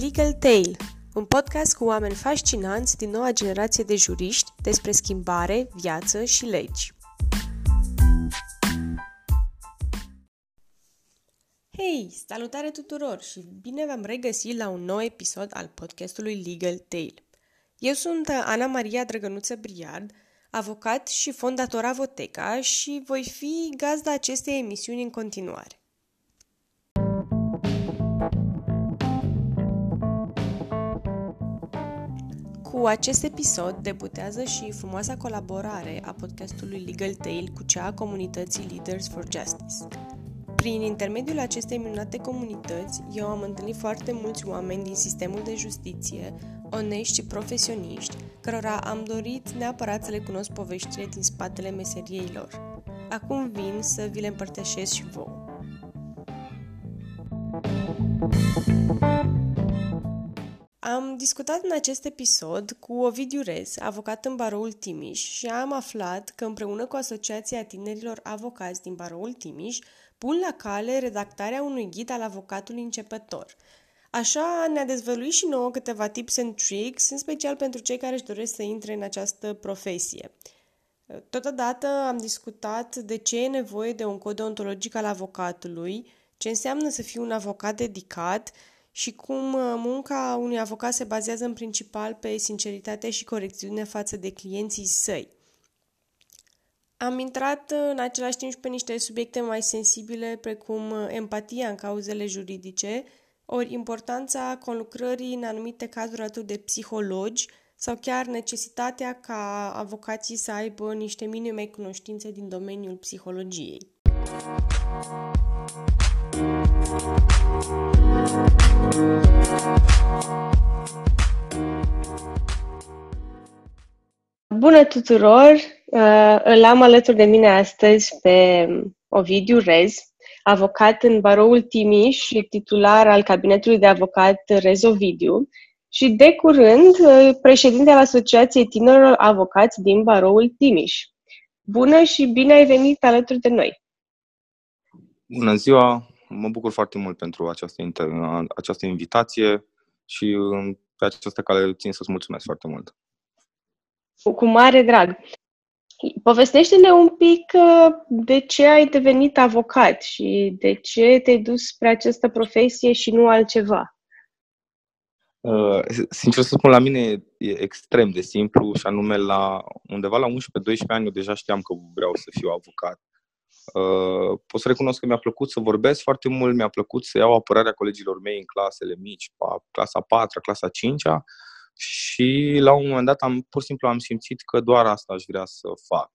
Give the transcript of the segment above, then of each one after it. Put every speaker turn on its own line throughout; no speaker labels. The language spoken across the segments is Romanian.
Legal Tale, un podcast cu oameni fascinanți din noua generație de juriști despre schimbare, viață și legi. Hei, salutare tuturor și bine v-am regăsit la un nou episod al podcastului Legal Tale. Eu sunt Ana Maria Drăgănuță Briard, avocat și fondator Avoteca și voi fi gazda acestei emisiuni în continuare. Cu acest episod debutează și frumoasa colaborare a podcastului Legal Tale cu cea a comunității Leaders for Justice. Prin intermediul acestei minunate comunități, eu am întâlnit foarte mulți oameni din sistemul de justiție, onești și profesioniști, cărora am dorit neapărat să le cunosc poveștile din spatele meseriei lor. Acum vin să vi le împărtășesc și vouă. Am discutat în acest episod cu Ovidiu Rez, avocat în baroul Timiș și am aflat că împreună cu Asociația Tinerilor Avocați din baroul Timiș pun la cale redactarea unui ghid al avocatului începător. Așa ne-a dezvăluit și nouă câteva tips and tricks, în special pentru cei care își doresc să intre în această profesie. Totodată am discutat de ce e nevoie de un cod deontologic al avocatului, ce înseamnă să fii un avocat dedicat și cum uh, munca unui avocat se bazează în principal pe sinceritate și corecțiune față de clienții săi. Am intrat uh, în același timp și pe niște subiecte mai sensibile, precum uh, empatia în cauzele juridice, ori importanța conlucrării în anumite cazuri atât de psihologi sau chiar necesitatea ca avocații să aibă niște minime cunoștințe din domeniul psihologiei. Bună tuturor! Uh, îl am alături de mine astăzi pe Ovidiu Rez, avocat în baroul Timiș și titular al cabinetului de avocat Rez Ovidiu și de curând uh, președinte al Asociației Tinerilor Avocați din baroul Timiș. Bună și bine ai venit alături de noi!
Bună ziua! Mă bucur foarte mult pentru această, inter- această invitație și pe această cale țin să-ți mulțumesc foarte mult.
Cu mare drag. Povestește-ne un pic uh, de ce ai devenit avocat și de ce te-ai dus spre această profesie și nu altceva.
Uh, sincer să spun, la mine e extrem de simplu și anume la undeva la 11-12 ani eu deja știam că vreau să fiu avocat. Uh, pot să recunosc că mi-a plăcut să vorbesc foarte mult, mi-a plăcut să iau apărarea colegilor mei în clasele mici, clasa 4, clasa 5 și la un moment dat am pur și simplu am simțit că doar asta aș vrea să fac.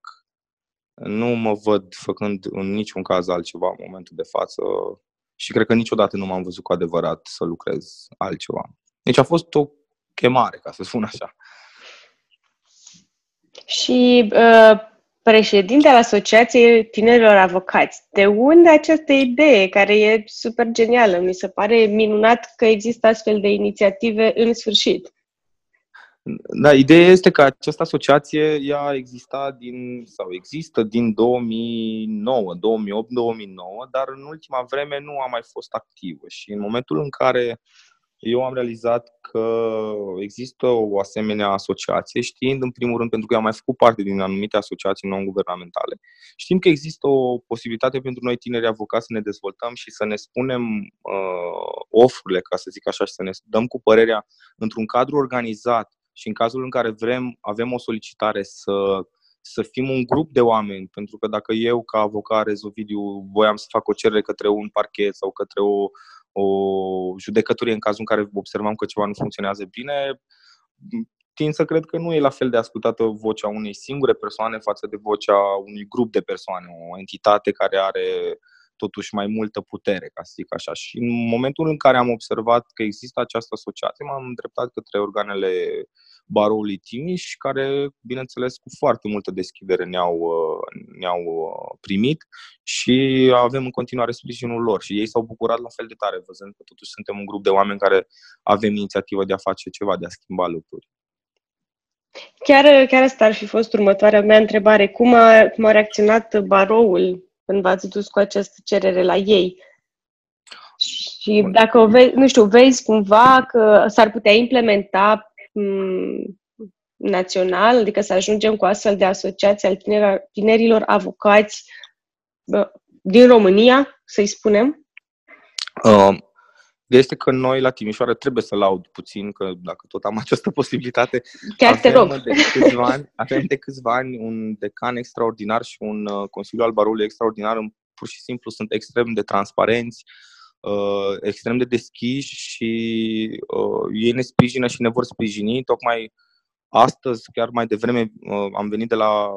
Nu mă văd făcând în niciun caz altceva în momentul de față și cred că niciodată nu m-am văzut cu adevărat să lucrez altceva. Deci a fost o chemare, ca să spun așa.
Și uh, președintele Asociației Tinerilor Avocați. De unde această idee, care e super genială? Mi se pare minunat că există astfel de inițiative în sfârșit.
Da, ideea este că această asociație ea exista din, sau există din 2009, 2008-2009, dar în ultima vreme nu a mai fost activă și în momentul în care eu am realizat că există o asemenea asociație, știind în primul rând, pentru că eu am mai făcut parte din anumite asociații non-guvernamentale, știm că există o posibilitate pentru noi tineri avocați să ne dezvoltăm și să ne spunem uh, ofurile, ca să zic așa, și să ne dăm cu părerea într-un cadru organizat și în cazul în care vrem, avem o solicitare să să fim un grup de oameni, pentru că dacă eu, ca avocat Rezovidiu, voiam să fac o cerere către un parchet sau către o, o judecătorie în cazul în care observăm că ceva nu funcționează bine, tind să cred că nu e la fel de ascultată vocea unei singure persoane față de vocea unui grup de persoane, o entitate care are totuși mai multă putere, ca să zic așa. Și în momentul în care am observat că există această asociație, m-am îndreptat către organele baroului Timiș, care, bineînțeles, cu foarte multă deschidere ne-au, ne-au primit și avem în continuare sprijinul lor. Și ei s-au bucurat la fel de tare, văzând că totuși suntem un grup de oameni care avem inițiativă de a face ceva, de a schimba lucruri.
Chiar, chiar asta ar fi fost următoarea mea întrebare. Cum a, cum a reacționat baroul când v-ați dus cu această cerere la ei? Și dacă o vezi, nu știu, vezi cumva că s-ar putea implementa m- național, adică să ajungem cu astfel de asociații al tinerilor avocați din România, să-i spunem?
Uh, este că noi la Timișoara trebuie să laud puțin, că dacă tot am această posibilitate,
Chiar te rog.
De câțiva ani, avem de câțiva ani un decan extraordinar și un uh, Consiliu al Barului extraordinar, pur și simplu sunt extrem de transparenți, uh, extrem de deschiși și uh, ei ne sprijină și ne vor sprijini. Tocmai astăzi, chiar mai devreme, uh, am venit de la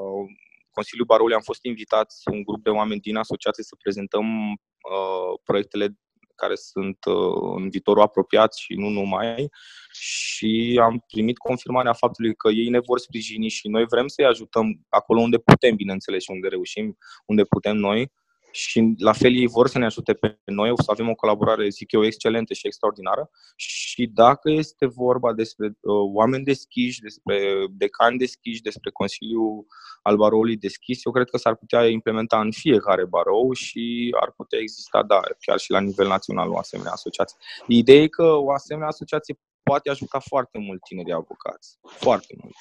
Consiliul Barului, am fost invitați un grup de oameni din asociație să prezentăm uh, proiectele care sunt uh, în viitorul apropiat și nu numai. Și am primit confirmarea faptului că ei ne vor sprijini și noi vrem să-i ajutăm acolo unde putem, bineînțeles, și unde reușim, unde putem noi și la fel ei vor să ne ajute pe noi, o să avem o colaborare, zic eu, excelentă și extraordinară și dacă este vorba despre uh, oameni deschiși, despre decani deschiși, despre Consiliul al Baroului deschis, eu cred că s-ar putea implementa în fiecare barou și ar putea exista, da, chiar și la nivel național o asemenea asociație. Ideea e că o asemenea asociație poate ajuta foarte mult tinerii avocați, foarte mult.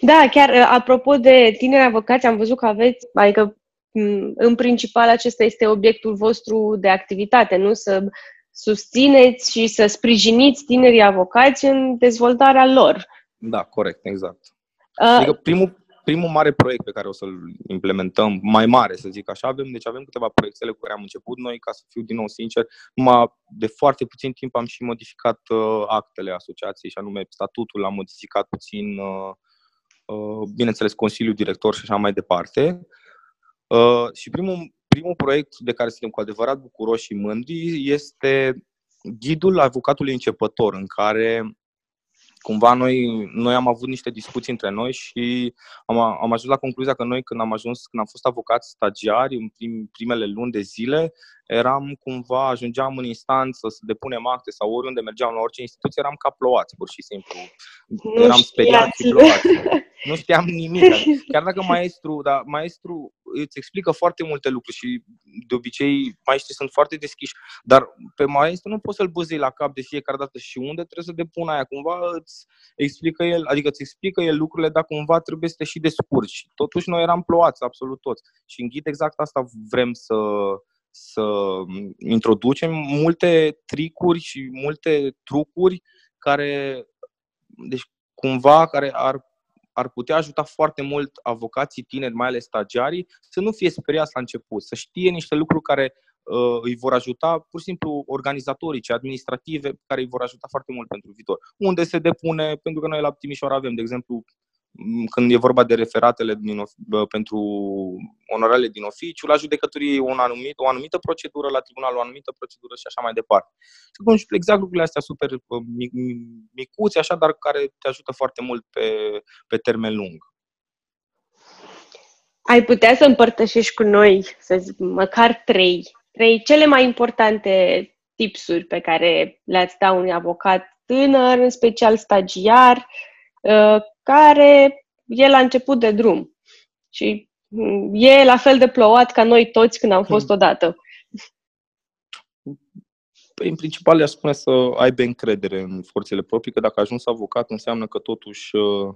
Da, chiar uh, apropo de tineri avocați, am văzut că aveți, adică în principal acesta este obiectul vostru de activitate, nu? Să susțineți și să sprijiniți tinerii avocați în dezvoltarea lor.
Da, corect, exact. Uh, adică primul, primul mare proiect pe care o să-l implementăm, mai mare să zic așa, avem, deci avem câteva proiectele cu care am început noi, ca să fiu din nou sincer, numai de foarte puțin timp am și modificat uh, actele asociației și anume statutul am modificat puțin, uh, uh, bineînțeles, Consiliul Director și așa mai departe. Uh, și primul, primul proiect de care suntem cu adevărat bucuroși și mândri este ghidul avocatului începător, în care cumva noi, noi am avut niște discuții între noi și am, am ajuns la concluzia că noi când am ajuns, când am fost avocați stagiari în prim, primele luni de zile, eram cumva, ajungeam în instanță să depunem acte sau oriunde mergeam la orice instituție, eram ca ploați, pur și simplu.
Nu eram speriați și ploați.
Nu știam nimic. Chiar dacă maestru, dar maestru îți explică foarte multe lucruri și de obicei maestrii sunt foarte deschiși, dar pe maestru nu poți să-l băzei la cap de fiecare dată și unde trebuie să depun aia. Cumva îți explică el, adică îți explică el lucrurile, dar cumva trebuie să te și descurci. Totuși noi eram ploați absolut toți. Și în ghid exact asta vrem să, să introducem multe tricuri și multe trucuri care, deci cumva, care ar, ar putea ajuta foarte mult avocații tineri, mai ales stagiarii, să nu fie speriați la început, să știe niște lucruri care uh, îi vor ajuta, pur și simplu, organizatorice, administrative, care îi vor ajuta foarte mult pentru viitor. Unde se depune, pentru că noi la Timișoara avem, de exemplu, când e vorba de referatele din, pentru onorale din oficiu, la judecătorie un anumit, o anumită procedură, la tribunal o anumită procedură și așa mai departe. Și atunci exact lucrurile astea super micuți, așa, dar care te ajută foarte mult pe, pe termen lung.
Ai putea să împărtășești cu noi, să zic, măcar trei, trei cele mai importante tipsuri pe care le-ați da unui avocat tânăr, în special stagiar, uh, care e la început de drum și mm, e la fel de plouat ca noi toți când am fost hmm. odată.
Păi, în principal, aș spune să aibă încredere în forțele proprii, că dacă ajungi avocat, înseamnă că totuși, uh,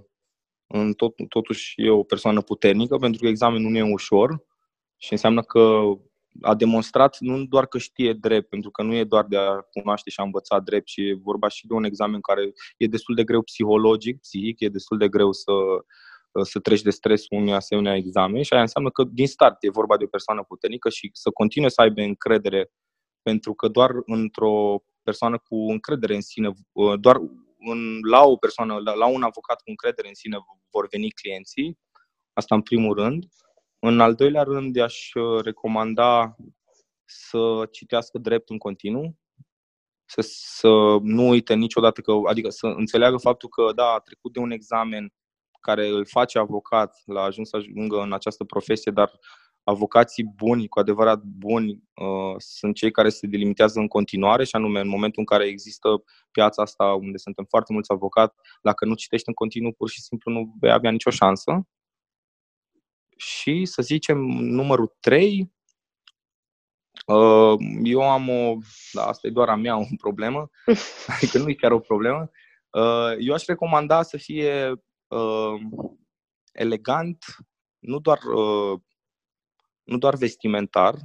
în tot, totuși e o persoană puternică, pentru că examenul nu e ușor și înseamnă că a demonstrat nu doar că știe drept, pentru că nu e doar de a cunoaște și a învăța drept, ci e vorba și de un examen care e destul de greu psihologic, psihic, e destul de greu să, să treci de stres unui asemenea examen și aia înseamnă că din start e vorba de o persoană puternică și să continue să aibă încredere, pentru că doar într-o persoană cu încredere în sine, doar în, la o persoană, la, la un avocat cu încredere în sine vor veni clienții, asta în primul rând, în al doilea rând, i-aș uh, recomanda să citească drept în continuu, să, să nu uite niciodată, că, adică să înțeleagă faptul că, da, a trecut de un examen care îl face avocat, l-a ajuns să ajungă în această profesie, dar avocații buni, cu adevărat buni, uh, sunt cei care se delimitează în continuare și anume în momentul în care există piața asta unde suntem foarte mulți avocați, dacă nu citești în continuu, pur și simplu nu vei avea nicio șansă și, să zicem, numărul 3, Uh, eu am o, da, asta e doar a mea, o problemă, adică nu e chiar o problemă. Uh, eu aș recomanda să fie uh, elegant, nu doar, nu doar vestimentar,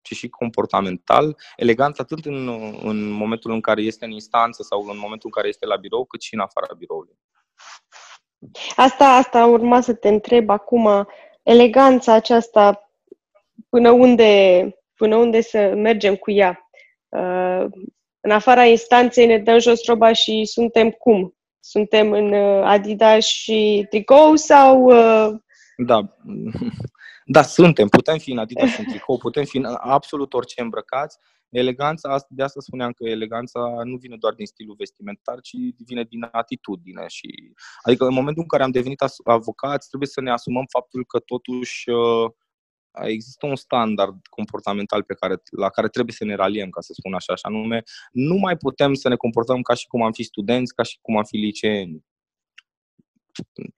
ci și comportamental, elegant atât în, în momentul în care este în instanță sau în momentul în care este la birou, cât și în afara biroului.
Asta, asta urma să te întreb acum, eleganța aceasta, până unde, până unde să mergem cu ea? Uh, în afara instanței ne dăm jos roba și suntem cum? Suntem în uh, Adidas și tricou sau... Uh...
Da, da, suntem. Putem fi în Adidas și în tricou, putem fi în absolut orice îmbrăcați. Eleganța, de asta spuneam că eleganța nu vine doar din stilul vestimentar, ci vine din atitudine. Și, adică în momentul în care am devenit avocați, trebuie să ne asumăm faptul că totuși uh, există un standard comportamental pe care, la care trebuie să ne raliem, ca să spun așa, și anume, nu mai putem să ne comportăm ca și cum am fi studenți, ca și cum am fi liceeni.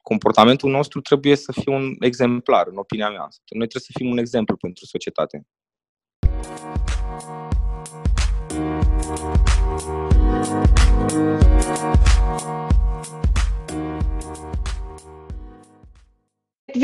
Comportamentul nostru trebuie să fie un exemplar, în opinia mea. Noi trebuie să fim un exemplu pentru societate.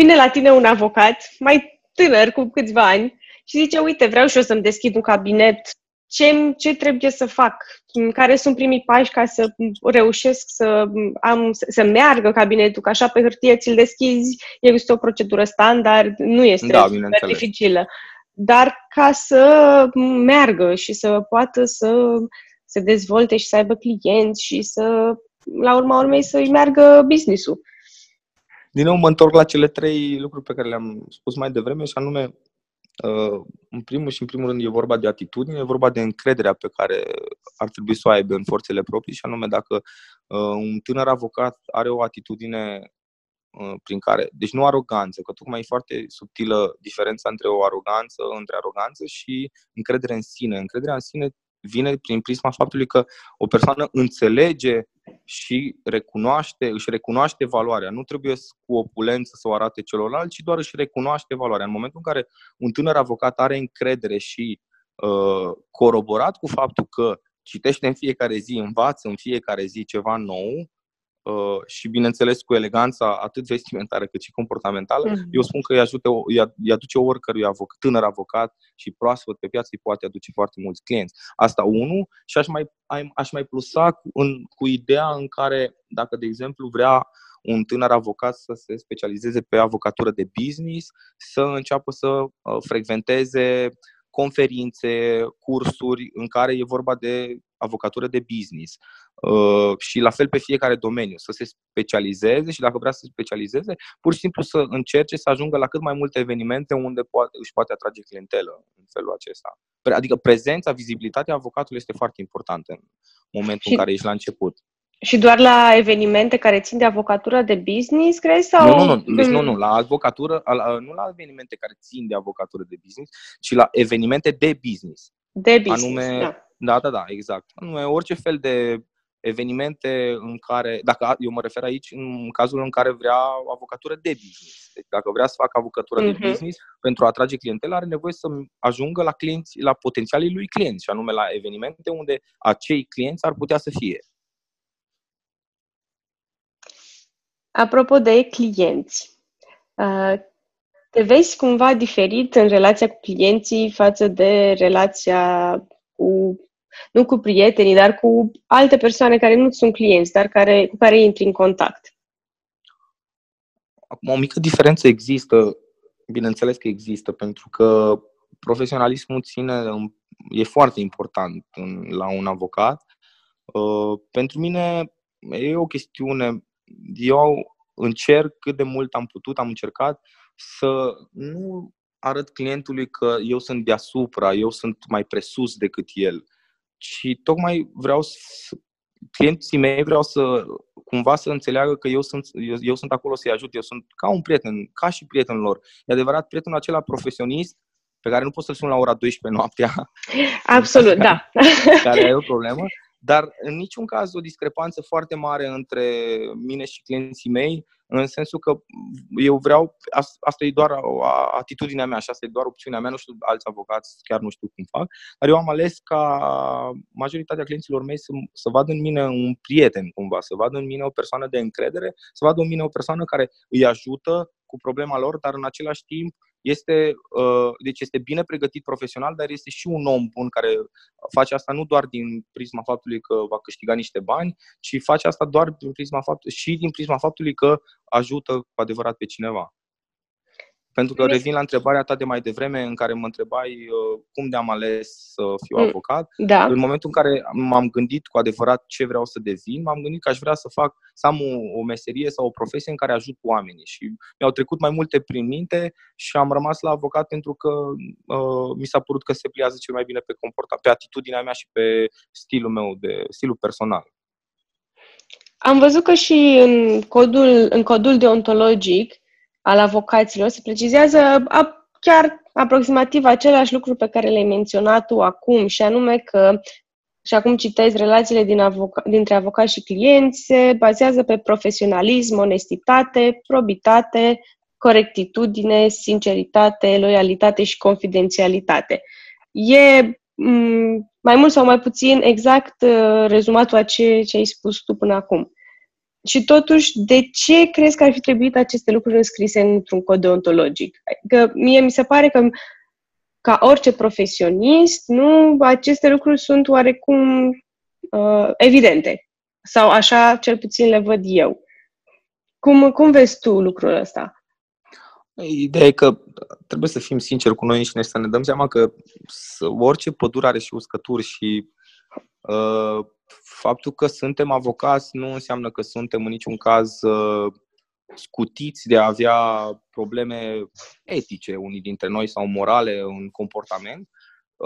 Vine la tine un avocat mai tânăr, cu câțiva ani, și zice, uite, vreau și eu să-mi deschid un cabinet, ce, ce trebuie să fac, care sunt primii pași ca să reușesc să, am, să meargă cabinetul, că așa pe hârtie ți-l deschizi, este o procedură standard, nu este
da,
super dificilă. Dar ca să meargă și să poată să se dezvolte și să aibă clienți și să, la urma urmei, să-i meargă business-ul.
Din nou mă întorc la cele trei lucruri pe care le-am spus mai devreme și anume, uh, în primul și în primul rând e vorba de atitudine, e vorba de încrederea pe care ar trebui să o aibă în forțele proprii și anume dacă uh, un tânăr avocat are o atitudine uh, prin care, deci nu aroganță, că tocmai e foarte subtilă diferența între o aroganță, între aroganță și încredere în sine. Încrederea în sine vine prin prisma faptului că o persoană înțelege și recunoaște, își recunoaște valoarea. Nu trebuie cu opulență să o arate celorlalți, ci doar își recunoaște valoarea. În momentul în care un tânăr avocat are încredere și uh, coroborat cu faptul că citește în fiecare zi, învață în fiecare zi ceva nou, Uh, și, bineînțeles, cu eleganța atât vestimentară cât și comportamentală, mm-hmm. eu spun că îi, ajută, îi aduce oricărui avoc, tânăr avocat și proaspăt pe piață, îi poate aduce foarte mulți clienți. Asta unul și aș mai, aș mai plusa cu, în, cu ideea în care, dacă, de exemplu, vrea un tânăr avocat să se specializeze pe avocatură de business, să înceapă să uh, frecventeze conferințe, cursuri în care e vorba de avocatură de business uh, și la fel pe fiecare domeniu, să se specializeze și dacă vrea să se specializeze, pur și simplu să încerce să ajungă la cât mai multe evenimente unde poate, își poate atrage clientelă în felul acesta. Adică prezența, vizibilitatea avocatului este foarte importantă în momentul și... în care ești la început.
Și doar la evenimente care țin de avocatură de business, crezi? Sau...
Nu, nu, nu. Deci nu, nu. La avocatură, nu la evenimente care țin de avocatură de business, ci la evenimente de business.
De business, Anume, da.
Da, da, da, exact. Anume, orice fel de evenimente în care, dacă eu mă refer aici în cazul în care vrea avocatură de business. Deci dacă vrea să facă avocatură uh-huh. de mhm. business, pentru a atrage clientele, are nevoie să ajungă la clienți, la potențialii lui clienți, și anume la evenimente unde acei clienți ar putea să fie.
Apropo de clienți, uh, te vezi cumva diferit în relația cu clienții față de relația cu, nu cu prietenii, dar cu alte persoane care nu sunt clienți, dar care, cu care intri în contact?
Acum, o mică diferență există, bineînțeles că există, pentru că profesionalismul ține, e foarte important la un avocat. Uh, pentru mine e o chestiune eu încerc cât de mult am putut, am încercat să nu arăt clientului că eu sunt deasupra, eu sunt mai presus decât el, ci tocmai vreau să, clienții mei vreau să cumva să înțeleagă că eu sunt, eu, eu sunt acolo să-i ajut, eu sunt ca un prieten, ca și prietenul lor. E adevărat, prietenul acela profesionist pe care nu poți să-l sun la ora 12 noaptea.
Absolut, da.
Care e o problemă, dar în niciun caz o discrepanță foarte mare între mine și clienții mei, în sensul că eu vreau, asta e doar o atitudinea mea și asta e doar opțiunea mea, nu știu alți avocați, chiar nu știu cum fac, dar eu am ales ca majoritatea clienților mei să, să vadă în mine un prieten cumva, să vadă în mine o persoană de încredere, să vadă în mine o persoană care îi ajută cu problema lor, dar în același timp este, uh, deci este bine pregătit profesional, dar este și un om bun care face asta nu doar din prisma faptului că va câștiga niște bani, ci face asta doar din prisma faptului, și din prisma faptului că ajută cu adevărat pe cineva. Pentru că revin la întrebarea ta de mai devreme în care mă întrebai uh, cum de am ales să fiu mm, avocat.
Da.
În momentul în care m-am gândit cu adevărat ce vreau să devin, m-am gândit că aș vrea să fac, să am o, o meserie sau o profesie în care ajut oamenii. Și mi-au trecut mai multe prin minte și am rămas la avocat pentru că uh, mi s-a părut că se pliază cel mai bine pe comporta, pe atitudinea mea și pe stilul meu, de stilul personal.
Am văzut că și în codul, în codul deontologic al avocaților se precizează a, chiar aproximativ același lucru pe care le-ai menționat tu acum, și anume că, și acum citezi, relațiile din avoca- dintre avocat și clienți se bazează pe profesionalism, onestitate, probitate, corectitudine, sinceritate, loialitate și confidențialitate. E m- mai mult sau mai puțin exact uh, rezumatul a ce, ce ai spus tu până acum. Și totuși, de ce crezi că ar fi trebuit aceste lucruri înscrise într-un cod deontologic? Că mie mi se pare că, ca orice profesionist, nu, aceste lucruri sunt oarecum uh, evidente. Sau așa, cel puțin, le văd eu. Cum, cum vezi tu lucrul ăsta?
Ideea e că trebuie să fim sinceri cu noi înșine și să ne dăm seama că orice pădure are și uscături și uh, faptul că suntem avocați nu înseamnă că suntem în niciun caz uh, scutiți de a avea probleme etice unii dintre noi sau morale în comportament.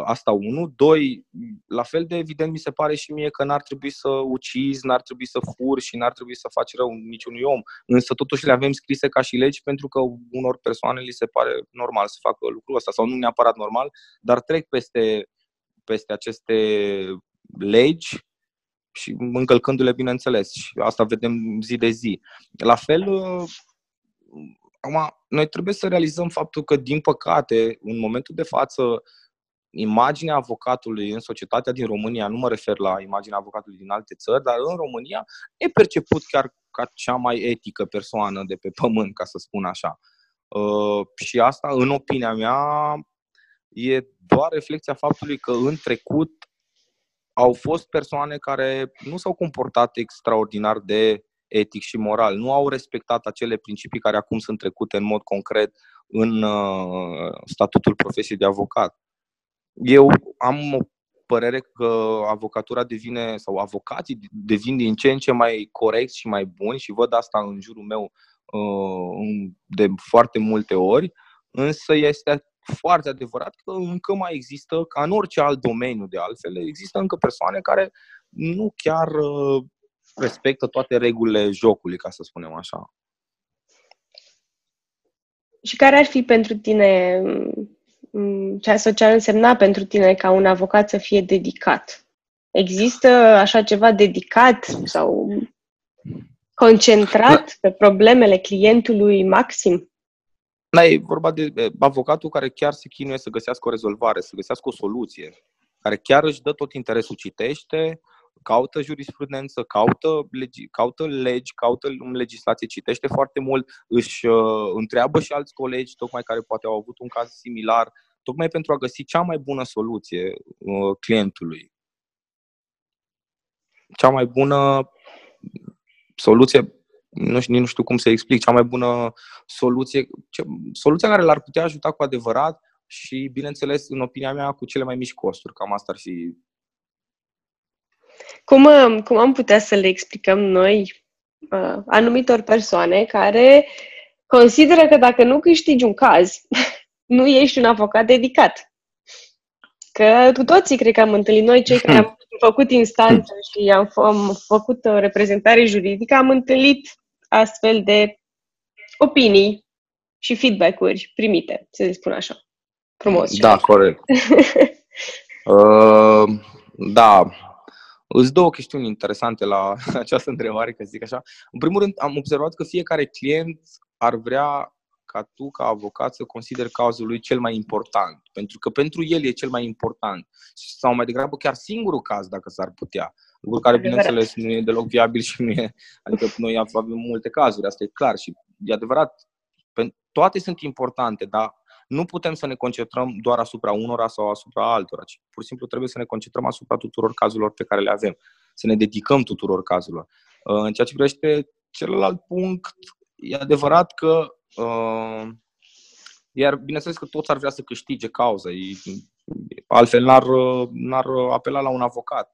Asta unu. Doi, la fel de evident mi se pare și mie că n-ar trebui să ucizi, n-ar trebui să furi și n-ar trebui să faci rău niciunui om. Însă totuși le avem scrise ca și legi pentru că unor persoane li se pare normal să facă lucrul ăsta sau nu neapărat normal, dar trec peste, peste aceste legi și încălcându-le, bineînțeles. Și asta vedem zi de zi. La fel, uh, acum, noi trebuie să realizăm faptul că, din păcate, în momentul de față, imaginea avocatului în societatea din România, nu mă refer la imaginea avocatului din alte țări, dar în România e perceput chiar ca cea mai etică persoană de pe pământ, ca să spun așa. Uh, și asta, în opinia mea, e doar reflexia faptului că în trecut au fost persoane care nu s-au comportat extraordinar de etic și moral, nu au respectat acele principii care acum sunt trecute în mod concret în uh, statutul profesiei de avocat. Eu am o părere că avocatura devine, sau avocații devin din ce în ce mai corecți și mai buni și văd asta în jurul meu uh, de foarte multe ori, însă este foarte adevărat că încă mai există, ca în orice alt domeniu de altfel, există încă persoane care nu chiar uh, respectă toate regulile jocului, ca să spunem așa.
Și care ar fi pentru tine, mm, ce ar însemna pentru tine ca un avocat să fie dedicat? Există așa ceva dedicat sau concentrat da. pe problemele clientului maxim?
Da, e vorba de avocatul care chiar se chinuie să găsească o rezolvare, să găsească o soluție, care chiar își dă tot interesul, citește, caută jurisprudență, caută legi, caută legi, caută în legislație, citește foarte mult, își uh, întreabă și alți colegi, tocmai care poate au avut un caz similar, tocmai pentru a găsi cea mai bună soluție uh, clientului. Cea mai bună soluție nu știu, nu știu cum să explic, cea mai bună soluție, ce, soluția care l-ar putea ajuta cu adevărat și, bineînțeles, în opinia mea, cu cele mai mici costuri. Cam asta ar fi.
Cum, cum am putea să le explicăm noi uh, anumitor persoane care consideră că dacă nu câștigi un caz, nu ești un avocat dedicat? Că cu toții cred că am întâlnit noi, cei care am făcut instanță și am, am făcut o reprezentare juridică, am întâlnit astfel de opinii și feedback-uri primite, să spun așa. Frumos.
Da, corect. uh, da. Îți două chestiuni interesante la această întrebare, că zic așa. În primul rând, am observat că fiecare client ar vrea ca tu, ca avocat, să consideri cazul lui cel mai important. Pentru că pentru el e cel mai important. Sau mai degrabă chiar singurul caz, dacă s-ar putea. Lucru care, bineînțeles, nu e deloc viabil și nu e... Adică noi avem multe cazuri, asta e clar. Și e adevărat, toate sunt importante, dar nu putem să ne concentrăm doar asupra unora sau asupra altora, ci pur și simplu trebuie să ne concentrăm asupra tuturor cazurilor pe care le avem, să ne dedicăm tuturor cazurilor. În ceea ce privește celălalt punct, e adevărat că Uh, iar bineînțeles că toți ar vrea să câștige cauza, altfel n-ar, n-ar apela la un avocat.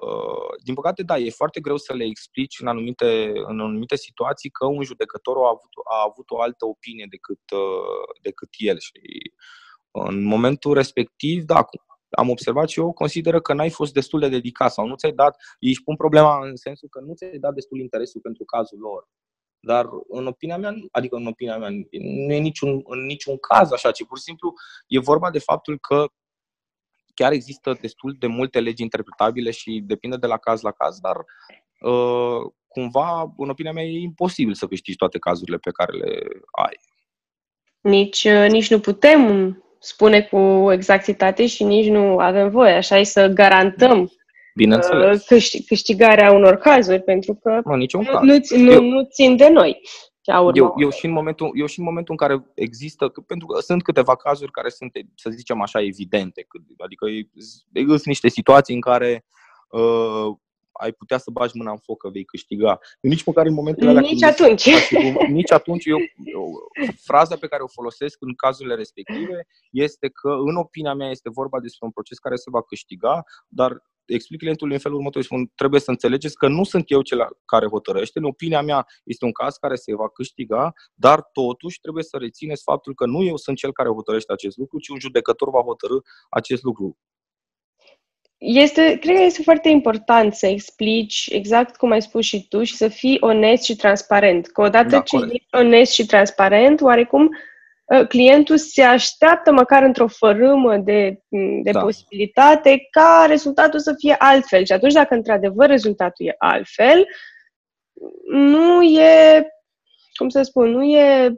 Uh, din păcate, da, e foarte greu să le explici în anumite, în anumite situații că un judecător a avut, a avut o altă opinie decât, uh, decât el. Și în momentul respectiv, da, am observat și eu, consideră că n-ai fost destul de dedicat sau nu ți-ai dat, ei își pun problema în sensul că nu ți-ai dat destul interesul pentru cazul lor. Dar în opinia mea, adică în opinia mea, nu e niciun, în niciun caz așa, ci pur și simplu e vorba de faptul că chiar există destul de multe legi interpretabile și depinde de la caz la caz, dar uh, cumva, în opinia mea, e imposibil să câștigi toate cazurile pe care le ai.
Nici, uh, nici nu putem spune cu exactitate și nici nu avem voie, așa e să garantăm
Bineînțeles.
Uh, câștigarea unor cazuri, pentru că
nu, niciun caz.
Nu, nu, eu, nu țin de noi.
Eu, eu, și în momentul, eu și în momentul în care există, pentru că sunt câteva cazuri care sunt, să zicem așa, evidente, adică sunt niște situații în care uh, ai putea să bagi mâna în foc că vei câștiga. Nici măcar în momentele alea.
Nici atunci.
nici atunci. Eu, eu, fraza pe care o folosesc în cazurile respective este că, în opinia mea, este vorba despre un proces care se va câștiga, dar explic clientului în felul următor, spun, trebuie să înțelegeți că nu sunt eu cel care hotărăște, în opinia mea este un caz care se va câștiga, dar totuși trebuie să rețineți faptul că nu eu sunt cel care hotărăște acest lucru, ci un judecător va hotărâ acest lucru.
Este, cred că este foarte important să explici exact cum ai spus și tu și să fii onest și transparent. Că odată da, ce ești onest și transparent, oarecum Ă, clientul se așteaptă măcar într-o fărâmă de, de da. posibilitate ca rezultatul să fie altfel. Și atunci, dacă într-adevăr rezultatul e altfel, nu e, cum să spun, nu e,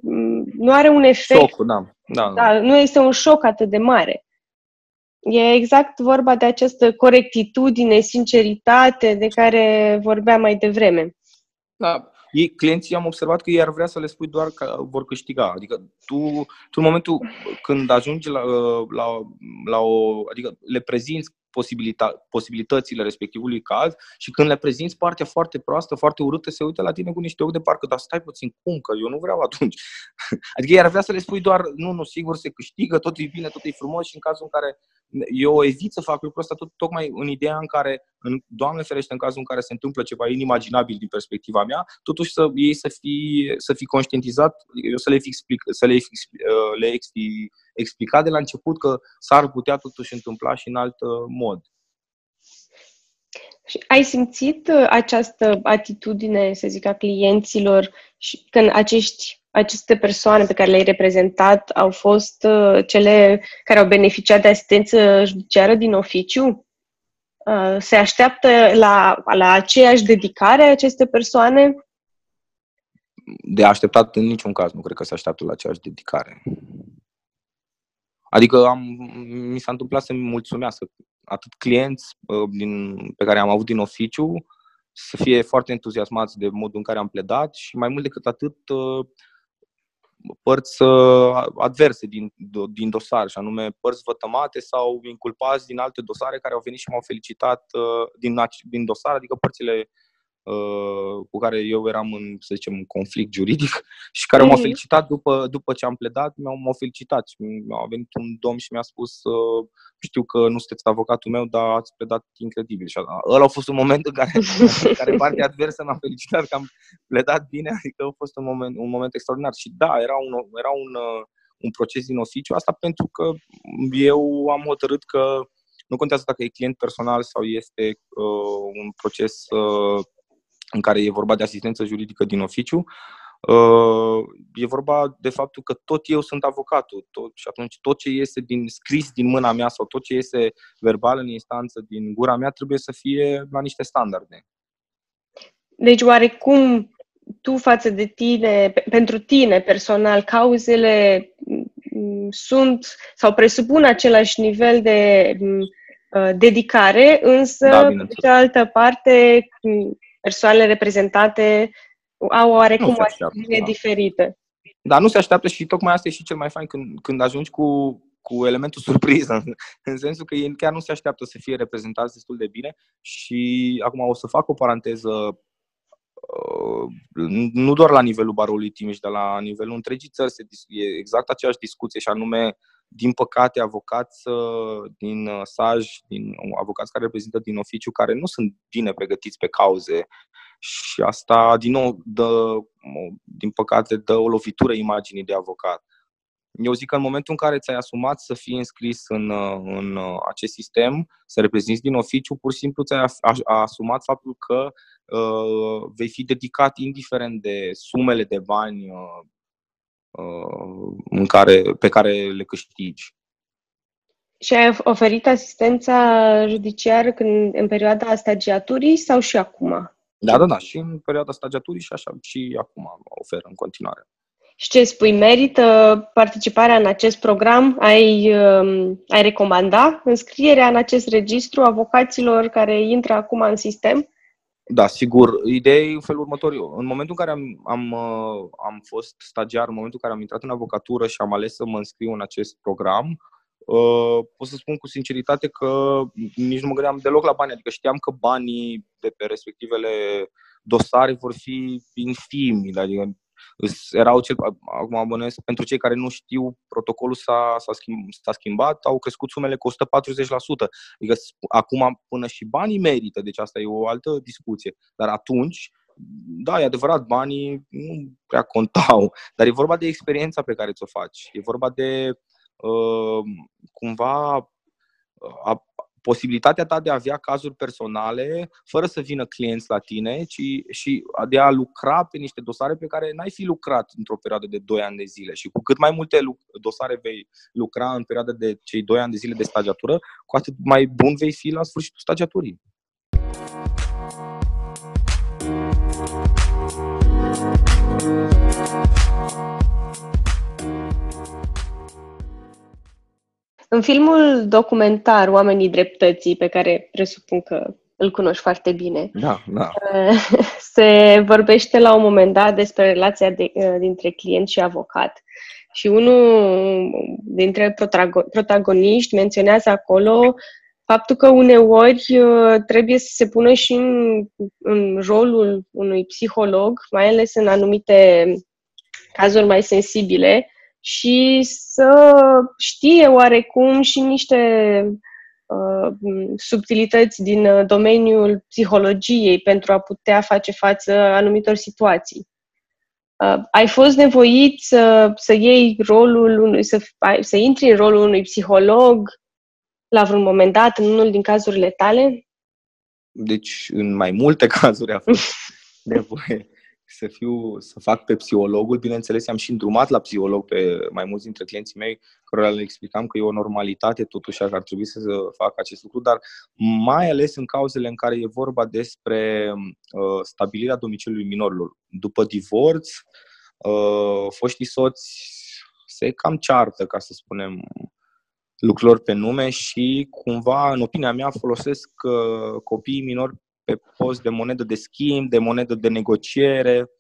nu are un efect.
Șocul, da. Da,
da. da. Nu este un șoc atât de mare. E exact vorba de această corectitudine, sinceritate de care vorbeam mai devreme.
Da, ei, clienții am observat că ei ar vrea să le spui doar că vor câștiga. Adică tu, tu în momentul când ajungi la, la, la o, adică le prezinți posibilita- posibilitățile respectivului caz și când le prezinți partea foarte proastă, foarte urâtă, se uită la tine cu niște ochi de parcă, dar stai puțin, cum, că eu nu vreau atunci. Adică ei ar vrea să le spui doar, nu, nu, sigur se câștigă, tot e bine, tot e frumos și în cazul în care eu evit să fac lucrul ăsta tot, tocmai în ideea în care, în, Doamne ferește, în cazul în care se întâmplă ceva inimaginabil din perspectiva mea, totuși să ei să fi, să fi conștientizat, eu să le, explic, să le, uh, le explic, explicat de la început că s-ar putea totuși întâmpla și în alt uh, mod.
Și ai simțit uh, această atitudine, să zic, a clienților și când acești aceste persoane pe care le-ai reprezentat au fost uh, cele care au beneficiat de asistență judiciară din oficiu? Uh, se așteaptă la, la aceeași dedicare a aceste persoane?
De așteptat în niciun caz nu cred că se așteaptă la aceeași dedicare. Adică am, mi s-a întâmplat să-mi mulțumească atât clienți uh, din, pe care am avut din oficiu, să fie foarte entuziasmați de modul în care am pledat și mai mult decât atât părți uh, adverse din, din dosar, și anume părți vătămate sau inculpați din alte dosare care au venit și m-au felicitat uh, din, din dosar, adică părțile uh, cu care eu eram în, să zicem, un conflict juridic și care m-au mhm. felicitat după, după ce am pledat, m-au, m-au felicitat și a venit un domn și mi-a spus știu că nu sunteți avocatul meu, dar ați pledat incredibil. Și ăla a fost un moment în care, în care partea adversă m-a felicitat că am pledat bine, adică a fost un moment, un moment extraordinar. Și da, era un, era un, un proces din oficiu, asta pentru că eu am hotărât că nu contează dacă e client personal sau este uh, un proces uh, în care e vorba de asistență juridică din oficiu, Uh, e vorba de faptul că tot eu sunt avocatul tot, și atunci tot ce iese din scris din mâna mea sau tot ce iese verbal în instanță din gura mea trebuie să fie la niște standarde.
Deci oarecum tu față de tine, pentru tine personal, cauzele mm, sunt sau presupun același nivel de mm, uh, dedicare, însă, da, de cealaltă parte, mm, persoanele reprezentate au oarecum o atitudine da. diferită.
Dar nu se așteaptă și tocmai asta e și cel mai fain când, când ajungi cu, cu elementul surpriză, în sensul că ei chiar nu se așteaptă să fie reprezentați destul de bine și acum o să fac o paranteză uh, nu doar la nivelul barului Timiș, dar la nivelul întregii țări se, e exact aceeași discuție și anume, din păcate, avocați uh, din uh, SAJ, din avocați care reprezintă din oficiu, care nu sunt bine pregătiți pe cauze și asta, din nou, dă, din păcate, dă o lovitură imaginii de avocat. Eu zic că în momentul în care ți-ai asumat să fii înscris în, în acest sistem, să reprezinți din oficiu, pur și simplu ți-ai asumat faptul că uh, vei fi dedicat indiferent de sumele de bani uh, uh, în care, pe care le câștigi.
Și ai oferit asistența judiciară când, în perioada stagiaturii sau și acum?
Da, da, da, și în perioada stagiaturii și așa și acum ofer în continuare.
Și ce spui, merită participarea în acest program? Ai, um, ai recomanda înscrierea în acest registru avocaților care intră acum în sistem?
Da, sigur. Ideea e în felul următor. în momentul în care am, am, uh, am fost stagiar, în momentul în care am intrat în avocatură și am ales să mă înscriu în acest program, Uh, pot să spun cu sinceritate că nici nu mă gândeam deloc la bani, adică știam că banii de pe respectivele dosare vor fi infimi, adică erau cel, acum abonez, pentru cei care nu știu, protocolul s-a, s-a, schimb, s-a schimbat, au crescut sumele cu 140%. Adică acum până și banii merită, deci asta e o altă discuție. Dar atunci, da, e adevărat, banii nu prea contau, dar e vorba de experiența pe care ți-o faci. E vorba de Ehm, cumva a, posibilitatea ta de a avea cazuri personale fără să vină clienți la tine, ci și de a lucra pe niște dosare pe care n-ai fi lucrat într-o perioadă de 2 ani de zile. Și cu cât mai multe dosare vei lucra în perioada de cei 2 ani de zile de stagiatură, cu atât mai bun vei fi la sfârșitul stagiaturii.
În filmul documentar Oamenii Dreptății, pe care presupun că îl cunoști foarte bine,
da, da.
se vorbește la un moment dat despre relația de, dintre client și avocat. Și unul dintre protagoniști menționează acolo faptul că uneori uh, trebuie să se pună și în, în rolul unui psiholog, mai ales în anumite cazuri mai sensibile, și să știe oarecum și niște uh, subtilități din uh, domeniul psihologiei pentru a putea face față anumitor situații. Uh, ai fost nevoit să, să iei rolul unui, să, să intri în rolul unui psiholog la vreun moment dat, în unul din cazurile tale?
Deci, în mai multe cazuri a fost nevoie să fiu, să fac pe psihologul. Bineînțeles, am și îndrumat la psiholog pe mai mulți dintre clienții mei, care le explicam că e o normalitate totuși că ar trebui să fac acest lucru, dar mai ales în cauzele în care e vorba despre uh, stabilirea domiciliului minorilor. După divorț, uh, foștii soți se cam ceartă, ca să spunem, lucrurilor pe nume și cumva, în opinia mea, folosesc uh, copiii minori pe post de monedă de schimb, de monedă de negociere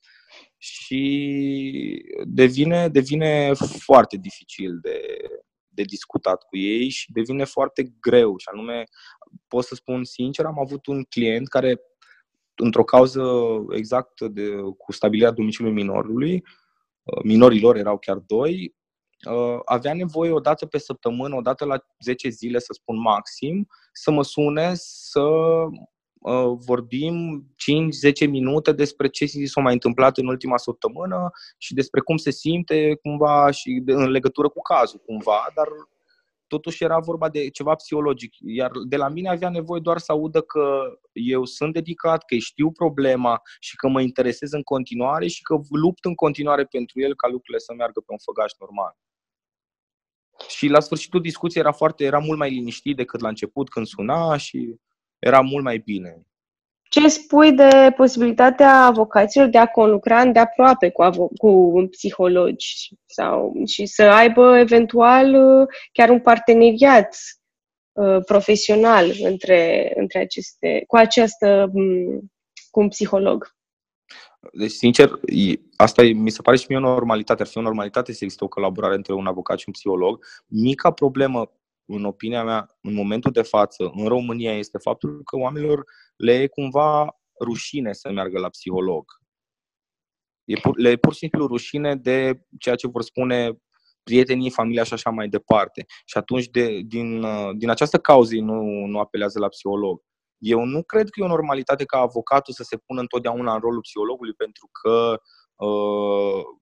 și devine, devine foarte dificil de, de discutat cu ei și devine foarte greu. Și anume, pot să spun sincer, am avut un client care, într-o cauză exact de, cu stabilirea domiciliului minorului, uh, minorilor erau chiar doi, uh, avea nevoie o dată pe săptămână, o dată la 10 zile, să spun maxim, să mă sune să Uh, vorbim 5-10 minute despre ce s-a mai întâmplat în ultima săptămână și despre cum se simte cumva și în legătură cu cazul cumva, dar totuși era vorba de ceva psihologic, iar de la mine avea nevoie doar să audă că eu sunt dedicat, că știu problema și că mă interesez în continuare și că lupt în continuare pentru el ca lucrurile să meargă pe un făgaș normal. Și la sfârșitul discuției era foarte, era mult mai liniștit decât la început când suna și era mult mai bine.
Ce spui de posibilitatea avocaților de a conlucra îndeaproape cu, avo- cu psihologi sau și să aibă eventual chiar un parteneriat uh, profesional între, între aceste, cu această, cu un psiholog?
Deci, sincer, asta e, mi se pare și mie o normalitate. Ar fi o normalitate să există o colaborare între un avocat și un psiholog. Mica problemă, în opinia mea, în momentul de față, în România, este faptul că oamenilor le e cumva rușine să meargă la psiholog. E pur, le e pur și simplu rușine de ceea ce vor spune prietenii, familia și așa mai departe. Și atunci, de, din, din această cauză, nu, nu apelează la psiholog. Eu nu cred că e o normalitate ca avocatul să se pună întotdeauna în rolul psihologului, pentru că uh,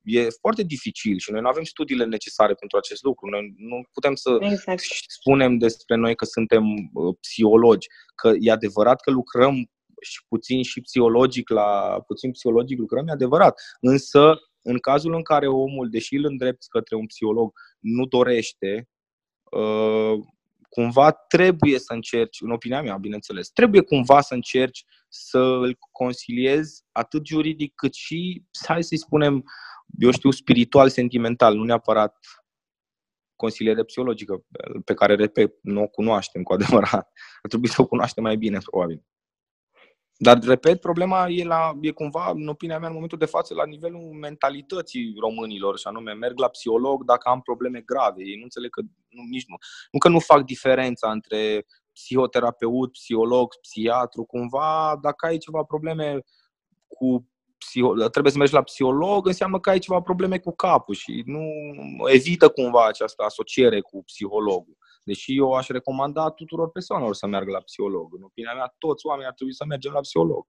e foarte dificil și noi nu avem studiile necesare pentru acest lucru. Noi nu putem să exact. spunem despre noi că suntem uh, psihologi, că e adevărat că lucrăm și puțin și psihologic la puțin psihologic lucrăm, e adevărat. Însă, în cazul în care omul, deși îl îndrepți către un psiholog, nu dorește, uh, cumva trebuie să încerci, în opinia mea, bineînțeles, trebuie cumva să încerci să îl conciliezi atât juridic cât și, hai să-i spunem, eu știu, spiritual, sentimental, nu neapărat consiliere psihologică, pe care, repet, nu o cunoaștem cu adevărat. Ar trebui să o cunoaștem mai bine, probabil. Dar, repet, problema e, la, e cumva, în opinia mea, în momentul de față, la nivelul mentalității românilor, și anume, merg la psiholog dacă am probleme grave. Ei nu înțeleg că, nu, nici nu, nu că nu fac diferența între psihoterapeut, psiholog, psihiatru, cumva, dacă ai ceva probleme cu psiho- trebuie să mergi la psiholog, înseamnă că ai ceva probleme cu capul și nu evită cumva această asociere cu psihologul. Deși eu aș recomanda tuturor persoanelor să meargă la psiholog. În opinia mea, toți oamenii ar trebui să mergem la psiholog.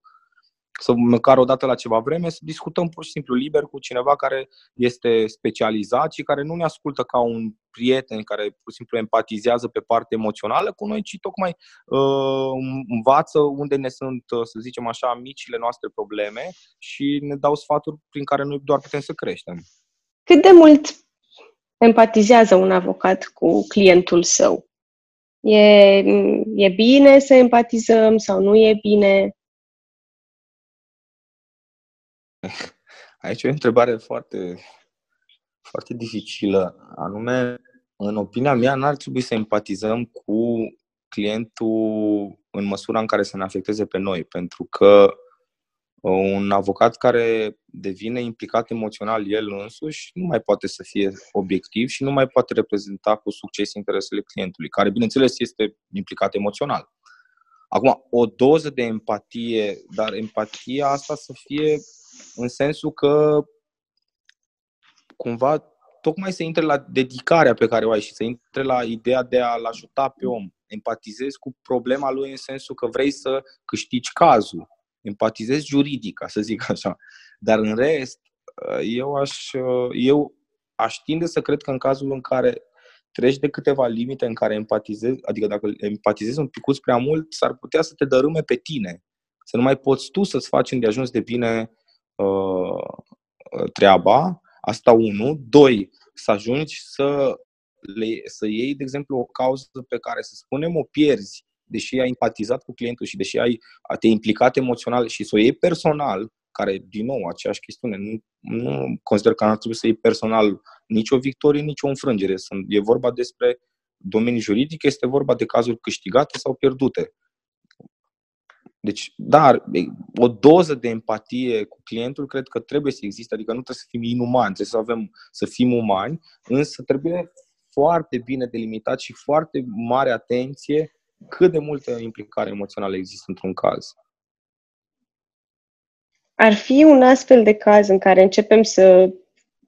Să măcar o dată la ceva vreme să discutăm pur și simplu liber cu cineva care este specializat și care nu ne ascultă ca un prieten care pur și simplu empatizează pe partea emoțională cu noi, ci tocmai uh, învață unde ne sunt, uh, să zicem așa, micile noastre probleme și ne dau sfaturi prin care noi doar putem să creștem.
Cât de mult empatizează un avocat cu clientul său. E, e bine să empatizăm sau nu e bine?
Aici e o întrebare foarte, foarte dificilă. Anume, în opinia mea, n-ar trebui să empatizăm cu clientul în măsura în care să ne afecteze pe noi, pentru că un avocat care devine implicat emoțional el însuși nu mai poate să fie obiectiv și nu mai poate reprezenta cu succes interesele clientului, care, bineînțeles, este implicat emoțional. Acum, o doză de empatie, dar empatia asta să fie în sensul că cumva tocmai să intre la dedicarea pe care o ai și să intre la ideea de a-l ajuta pe om. Empatizezi cu problema lui în sensul că vrei să câștigi cazul empatizez juridic, ca să zic așa. Dar în rest, eu aș, eu aș tinde să cred că în cazul în care treci de câteva limite în care empatizezi, adică dacă empatizezi un picuț prea mult, s-ar putea să te dărâme pe tine. Să nu mai poți tu să-ți faci îndeajuns de bine uh, treaba. Asta unu. Doi, să ajungi să, le, să iei, de exemplu, o cauză pe care, să spunem, o pierzi deși ai empatizat cu clientul și deși ai te implicat emoțional și să o iei personal, care, din nou, aceeași chestiune, nu, nu consider că ar trebui să iei personal nicio victorie, nicio înfrângere. Sunt, e vorba despre domeniul juridic, este vorba de cazuri câștigate sau pierdute. Deci, dar o doză de empatie cu clientul cred că trebuie să existe, adică nu trebuie să fim inumani, trebuie să avem, să fim umani, însă trebuie foarte bine delimitat și foarte mare atenție cât de multă implicare emoțională există într-un caz.
Ar fi un astfel de caz în care începem să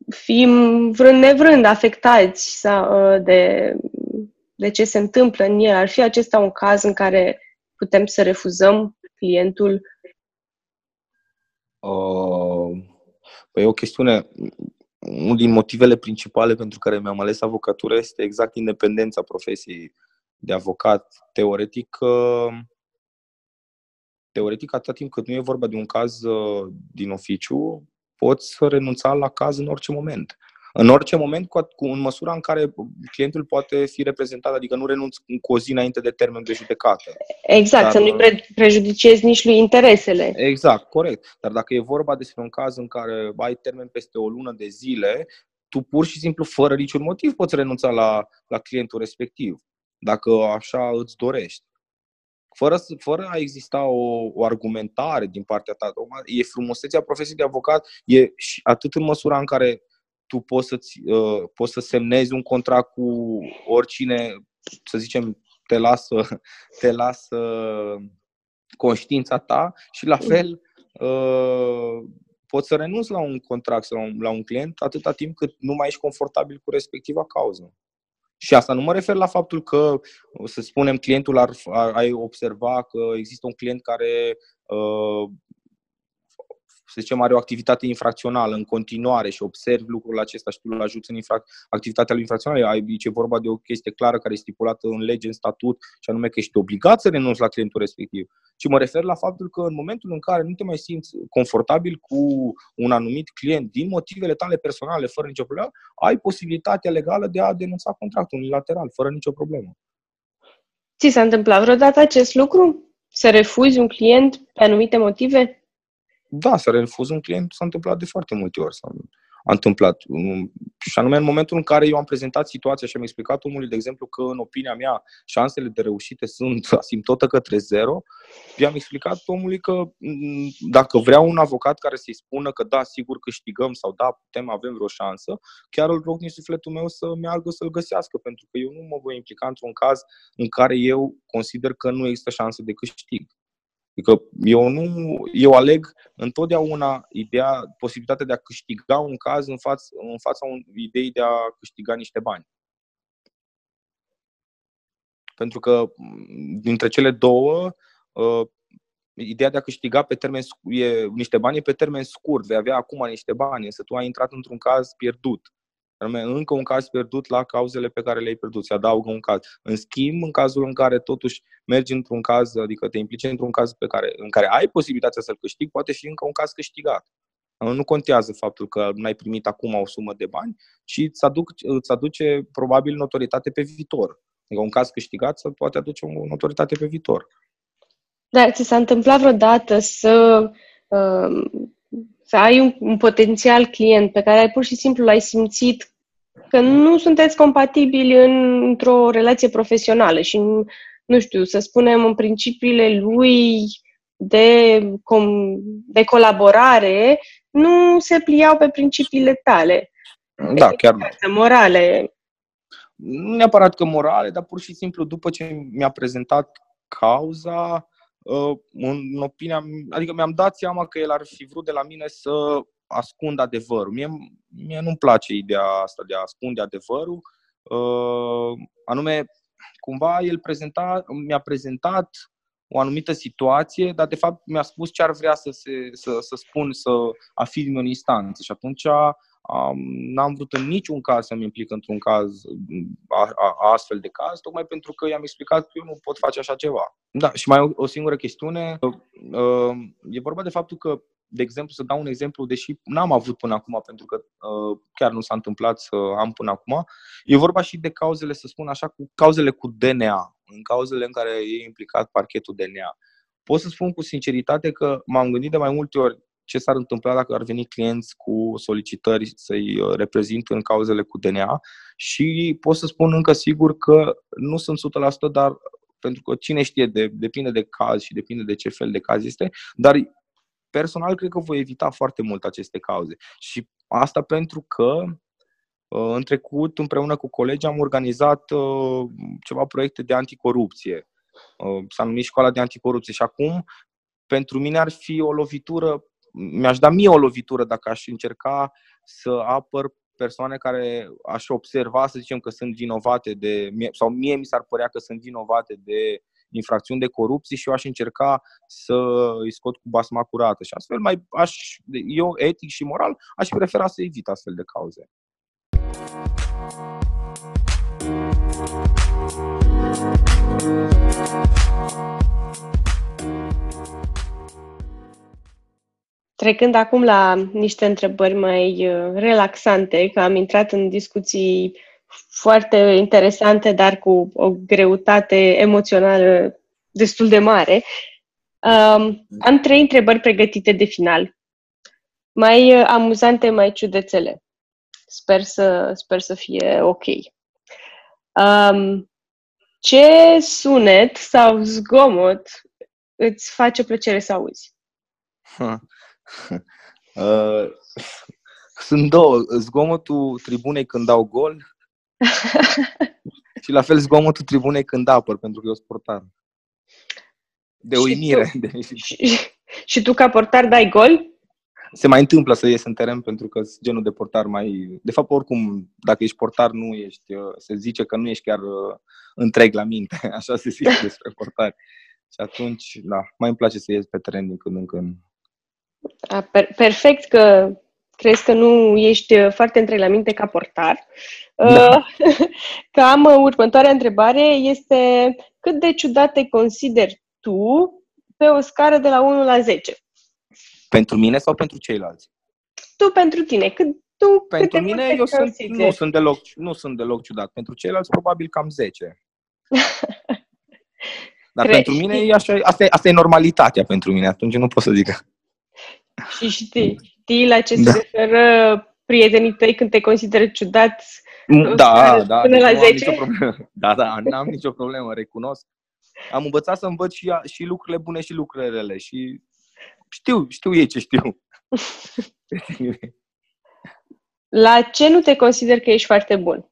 fim vrând nevrând afectați sau, uh, de, de ce se întâmplă în el. Ar fi acesta un caz în care putem să refuzăm clientul?
Uh, păi e o chestiune unul din motivele principale pentru care mi-am ales avocatură este exact independența profesiei de avocat. Teoretic, uh, teoretic, atâta timp cât nu e vorba de un caz uh, din oficiu, poți renunța la caz în orice moment. În orice moment, cu, cu în măsura în care clientul poate fi reprezentat, adică nu renunți cu o zi înainte de termen de judecată.
Exact, Dar, să nu-i pre- prejudiciezi nici lui interesele.
Exact, corect. Dar dacă e vorba despre un caz în care ai termen peste o lună de zile, tu pur și simplu, fără niciun motiv, poți renunța la, la clientul respectiv, dacă așa îți dorești fără, fără a exista o, o argumentare din partea ta. E frumusețea profesiei de avocat, e și atât în măsura în care tu poți, să-ți, uh, poți să semnezi un contract cu oricine, să zicem, te lasă, te lasă conștiința ta și la fel uh, poți să renunți la un contract sau la un, la un client atâta timp cât nu mai ești confortabil cu respectiva cauză. Și asta nu mă refer la faptul că, să spunem, clientul ar, ar ai observa că există un client care uh, să zicem, are o activitate infracțională în continuare și observi lucrul acesta și tu îl ajuți în infrac- activitatea lui infracțională, aici e vorba de o chestie clară care e stipulată în lege, în statut, și anume că ești obligat să renunți la clientul respectiv. Și mă refer la faptul că în momentul în care nu te mai simți confortabil cu un anumit client din motivele tale personale, fără nicio problemă, ai posibilitatea legală de a denunța contractul unilateral, fără nicio problemă.
Ți s-a întâmplat vreodată acest lucru? Să refuzi un client pe anumite motive?
Da, să refuz un client s-a întâmplat de foarte multe ori. S-a, a întâmplat. Și anume în momentul în care eu am prezentat situația și am explicat omului, de exemplu, că în opinia mea șansele de reușite sunt asimptotă către zero, i-am explicat omului că dacă vrea un avocat care să-i spună că da, sigur câștigăm sau da, putem, avem vreo șansă, chiar îl rog din sufletul meu să meargă să-l găsească, pentru că eu nu mă voi implica într-un caz în care eu consider că nu există șansă de câștig. Adică eu nu, eu aleg întotdeauna ideea, posibilitatea de a câștiga un caz în, faț, în fața un, ideii de a câștiga niște bani. Pentru că dintre cele două, uh, ideea de a câștiga pe termen e, niște bani e pe termen scurt, vei avea acum niște bani, însă tu ai intrat într-un caz pierdut anume încă un caz pierdut la cauzele pe care le-ai pierdut, se adaugă un caz. În schimb, în cazul în care totuși mergi într-un caz, adică te implici într-un caz pe care, în care ai posibilitatea să-l câștigi, poate fi încă un caz câștigat. Nu contează faptul că nu ai primit acum o sumă de bani, ci îți, aduc, îți aduce probabil notoritate pe viitor. Adică un caz câștigat să poate aduce o notoritate pe viitor.
Da, ți s-a întâmplat vreodată să, uh, să ai un, un potențial client pe care ai pur și simplu l-ai simțit că nu sunteți compatibili în, într-o relație profesională și, nu știu, să spunem, în principiile lui de, com, de colaborare nu se pliau pe principiile tale.
Da, chiar da.
Morale.
Nu neapărat că morale, dar pur și simplu după ce mi-a prezentat cauza, uh, în opinia, adică mi-am dat seama că el ar fi vrut de la mine să ascund adevărul. Mie, mie nu-mi place ideea asta de a ascunde adevărul. Uh, anume, cumva el prezenta, mi-a prezentat o anumită situație, dar de fapt mi-a spus ce ar vrea să, se, să, să spun, să afirme în instanță. Și atunci um, n-am vrut în niciun caz să-mi implic într-un caz, a, a, astfel de caz, tocmai pentru că i-am explicat că eu nu pot face așa ceva. Da, și mai o, o singură chestiune, uh, uh, e vorba de faptul că de exemplu, să dau un exemplu, deși n-am avut până acum, pentru că uh, chiar nu s-a întâmplat să am până acum, e vorba și de cauzele, să spun așa, cu cauzele cu DNA, în cauzele în care e implicat parchetul DNA. Pot să spun cu sinceritate că m-am gândit de mai multe ori ce s-ar întâmpla dacă ar veni clienți cu solicitări să-i uh, reprezint în cauzele cu DNA și pot să spun încă sigur că nu sunt 100%, dar pentru că cine știe, de, depinde de caz și depinde de ce fel de caz este, dar personal cred că voi evita foarte mult aceste cauze. Și asta pentru că uh, în trecut, împreună cu colegi, am organizat uh, ceva proiecte de anticorupție. Uh, s-a numit Școala de Anticorupție și acum, pentru mine ar fi o lovitură, mi-aș da mie o lovitură dacă aș încerca să apăr persoane care aș observa, să zicem, că sunt vinovate de, sau mie mi s-ar părea că sunt vinovate de infracțiuni de corupție și eu aș încerca să îi scot cu basma curată și astfel mai aș, eu etic și moral aș prefera să evit astfel de cauze.
Trecând acum la niște întrebări mai uh, relaxante, că am intrat în discuții foarte interesante, dar cu o greutate emoțională destul de mare. Um, am trei întrebări pregătite de final. Mai uh, amuzante, mai ciudățele. Sper să, sper să fie ok. Um, ce sunet sau zgomot îți face plăcere să auzi?
Uh, sunt două. Zgomotul tribunei când dau gol și la fel zgomotul tribunei când apăr, pentru că eu sunt portar. De uimire.
Și tu, de... și, și tu ca portar dai gol?
Se mai întâmplă să ies în teren pentru că genul de portar mai... De fapt, oricum, dacă ești portar, nu ești... Uh, se zice că nu ești chiar uh, întreg la minte. Așa se zice despre portari. Și atunci, da, mai îmi place să ies pe teren din când în când.
Per- perfect că crezi că nu ești uh, foarte întreg la minte ca portar. Da. Uh, Cam uh, următoarea întrebare este cât de ciudat te consideri tu pe o scară de la 1 la 10?
Pentru mine sau pentru ceilalți?
Tu pentru tine. Cât, tu
pentru mine eu sunt, nu, sunt deloc, nu sunt deloc ciudat. Pentru ceilalți probabil cam 10. Dar Crești. pentru mine e așa, asta, e, asta e normalitatea pentru mine, atunci nu pot să zic.
Și știi, știi la ce da. se referă prietenii tăi când te consideră ciudat?
Da, da, până la 10? Am nicio Da, da, n-am nicio problemă, recunosc. Am învățat să învăț și, și lucrurile bune și lucrurile rele și știu, știu ei ce știu.
la ce nu te consider că ești foarte bun?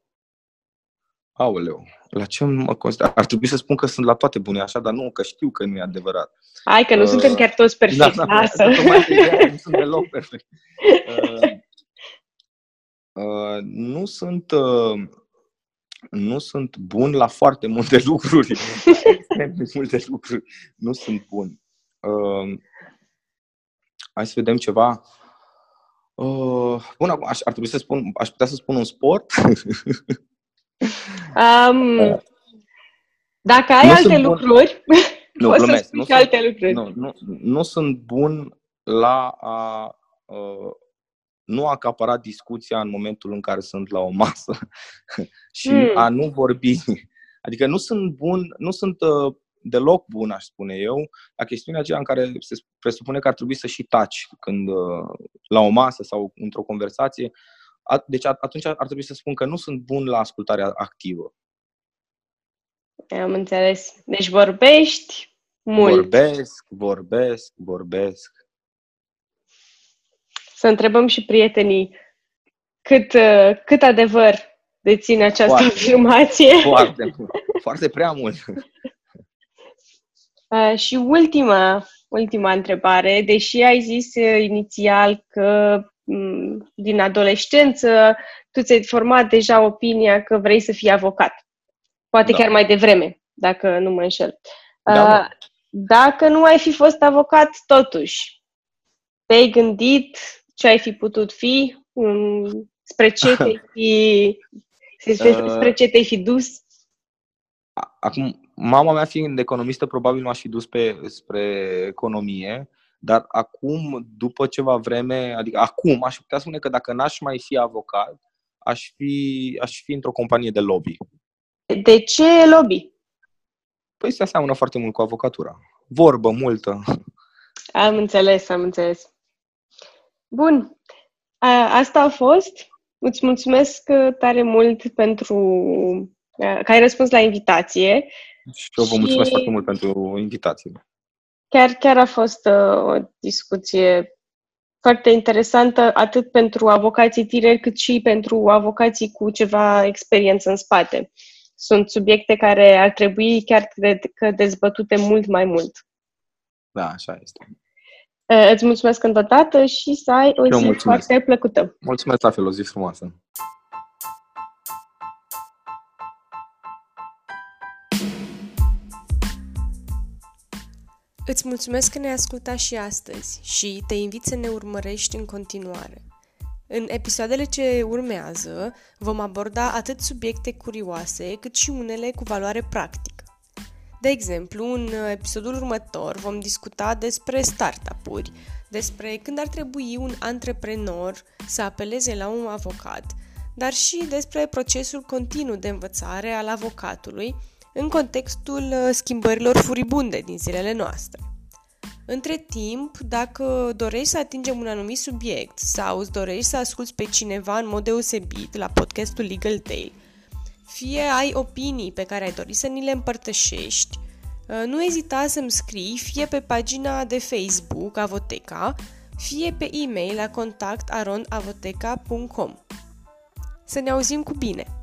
Aoleu, la ce mă consider? Ar trebui să spun că sunt la toate bune așa, dar nu, că știu că nu e adevărat.
Hai, că nu uh, suntem chiar toți perfecti, da, da, lasă.
Da, nu sunt deloc perfect. Uh, uh, nu sunt... Uh, nu sunt bun la foarte multe lucruri. multe lucruri. Nu sunt bun. Uh, hai să vedem ceva. Uh, bun, acum aș, ar trebui să spun, aș putea să spun un sport.
Um, dacă ai nu alte lucruri, nu, poți glumesc, să spui nu alte sunt, lucruri.
Nu, nu, nu sunt bun la a uh, nu acapara discuția în momentul în care sunt la o masă și hmm. a nu vorbi. Adică nu sunt bun, nu sunt uh, deloc bun, aș spune eu, la chestiunea aceea în care se presupune că ar trebui să și taci când uh, la o masă sau într-o conversație deci atunci ar trebui să spun că nu sunt bun la ascultarea activă.
Am înțeles. Deci vorbești mult.
Vorbesc, vorbesc, vorbesc.
Să întrebăm și prietenii cât, cât adevăr deține această foarte, afirmație.
Foarte, foarte prea mult.
Uh, și ultima, ultima întrebare, deși ai zis uh, inițial că Mm, din adolescență, tu ți-ai format deja opinia că vrei să fii avocat. Poate da. chiar mai devreme, dacă nu mă înșel. Da, uh, dacă nu ai fi fost avocat, totuși, te-ai gândit ce ai fi putut fi, um, spre ce te-ai fi, spre ce te-ai fi dus?
Acum, mama mea fiind economistă, probabil m-aș fi dus pe, spre economie, dar acum, după ceva vreme, adică acum, aș putea spune că dacă n-aș mai fi avocat, aș fi, aș fi într-o companie de lobby.
De ce lobby?
Păi se aseamănă foarte mult cu avocatura. Vorbă multă.
Am înțeles, am înțeles. Bun. A, asta a fost. Îți mulțumesc tare mult pentru că ai răspuns la invitație.
Și eu vă mulțumesc foarte mult pentru invitație.
Chiar, chiar a fost uh, o discuție foarte interesantă, atât pentru avocații tineri, cât și pentru avocații cu ceva experiență în spate. Sunt subiecte care ar trebui chiar cred că dezbătute mult mai mult.
Da, așa este.
Uh, îți mulțumesc încă o dată și să ai o zi foarte plăcută.
Mulțumesc la fel, o zi frumoasă.
Îți mulțumesc că ne-ai ascultat și astăzi și te invit să ne urmărești în continuare. În episoadele ce urmează vom aborda atât subiecte curioase cât și unele cu valoare practică. De exemplu, în episodul următor vom discuta despre startup-uri, despre când ar trebui un antreprenor să apeleze la un avocat, dar și despre procesul continuu de învățare al avocatului în contextul schimbărilor furibunde din zilele noastre. Între timp, dacă dorești să atingem un anumit subiect sau îți dorești să asculți pe cineva în mod deosebit la podcastul Legal Tale, fie ai opinii pe care ai dori să ni le împărtășești, uh, nu ezita să-mi scrii fie pe pagina de Facebook Avoteca, fie pe e-mail la contactaronavoteca.com. Să ne auzim cu bine!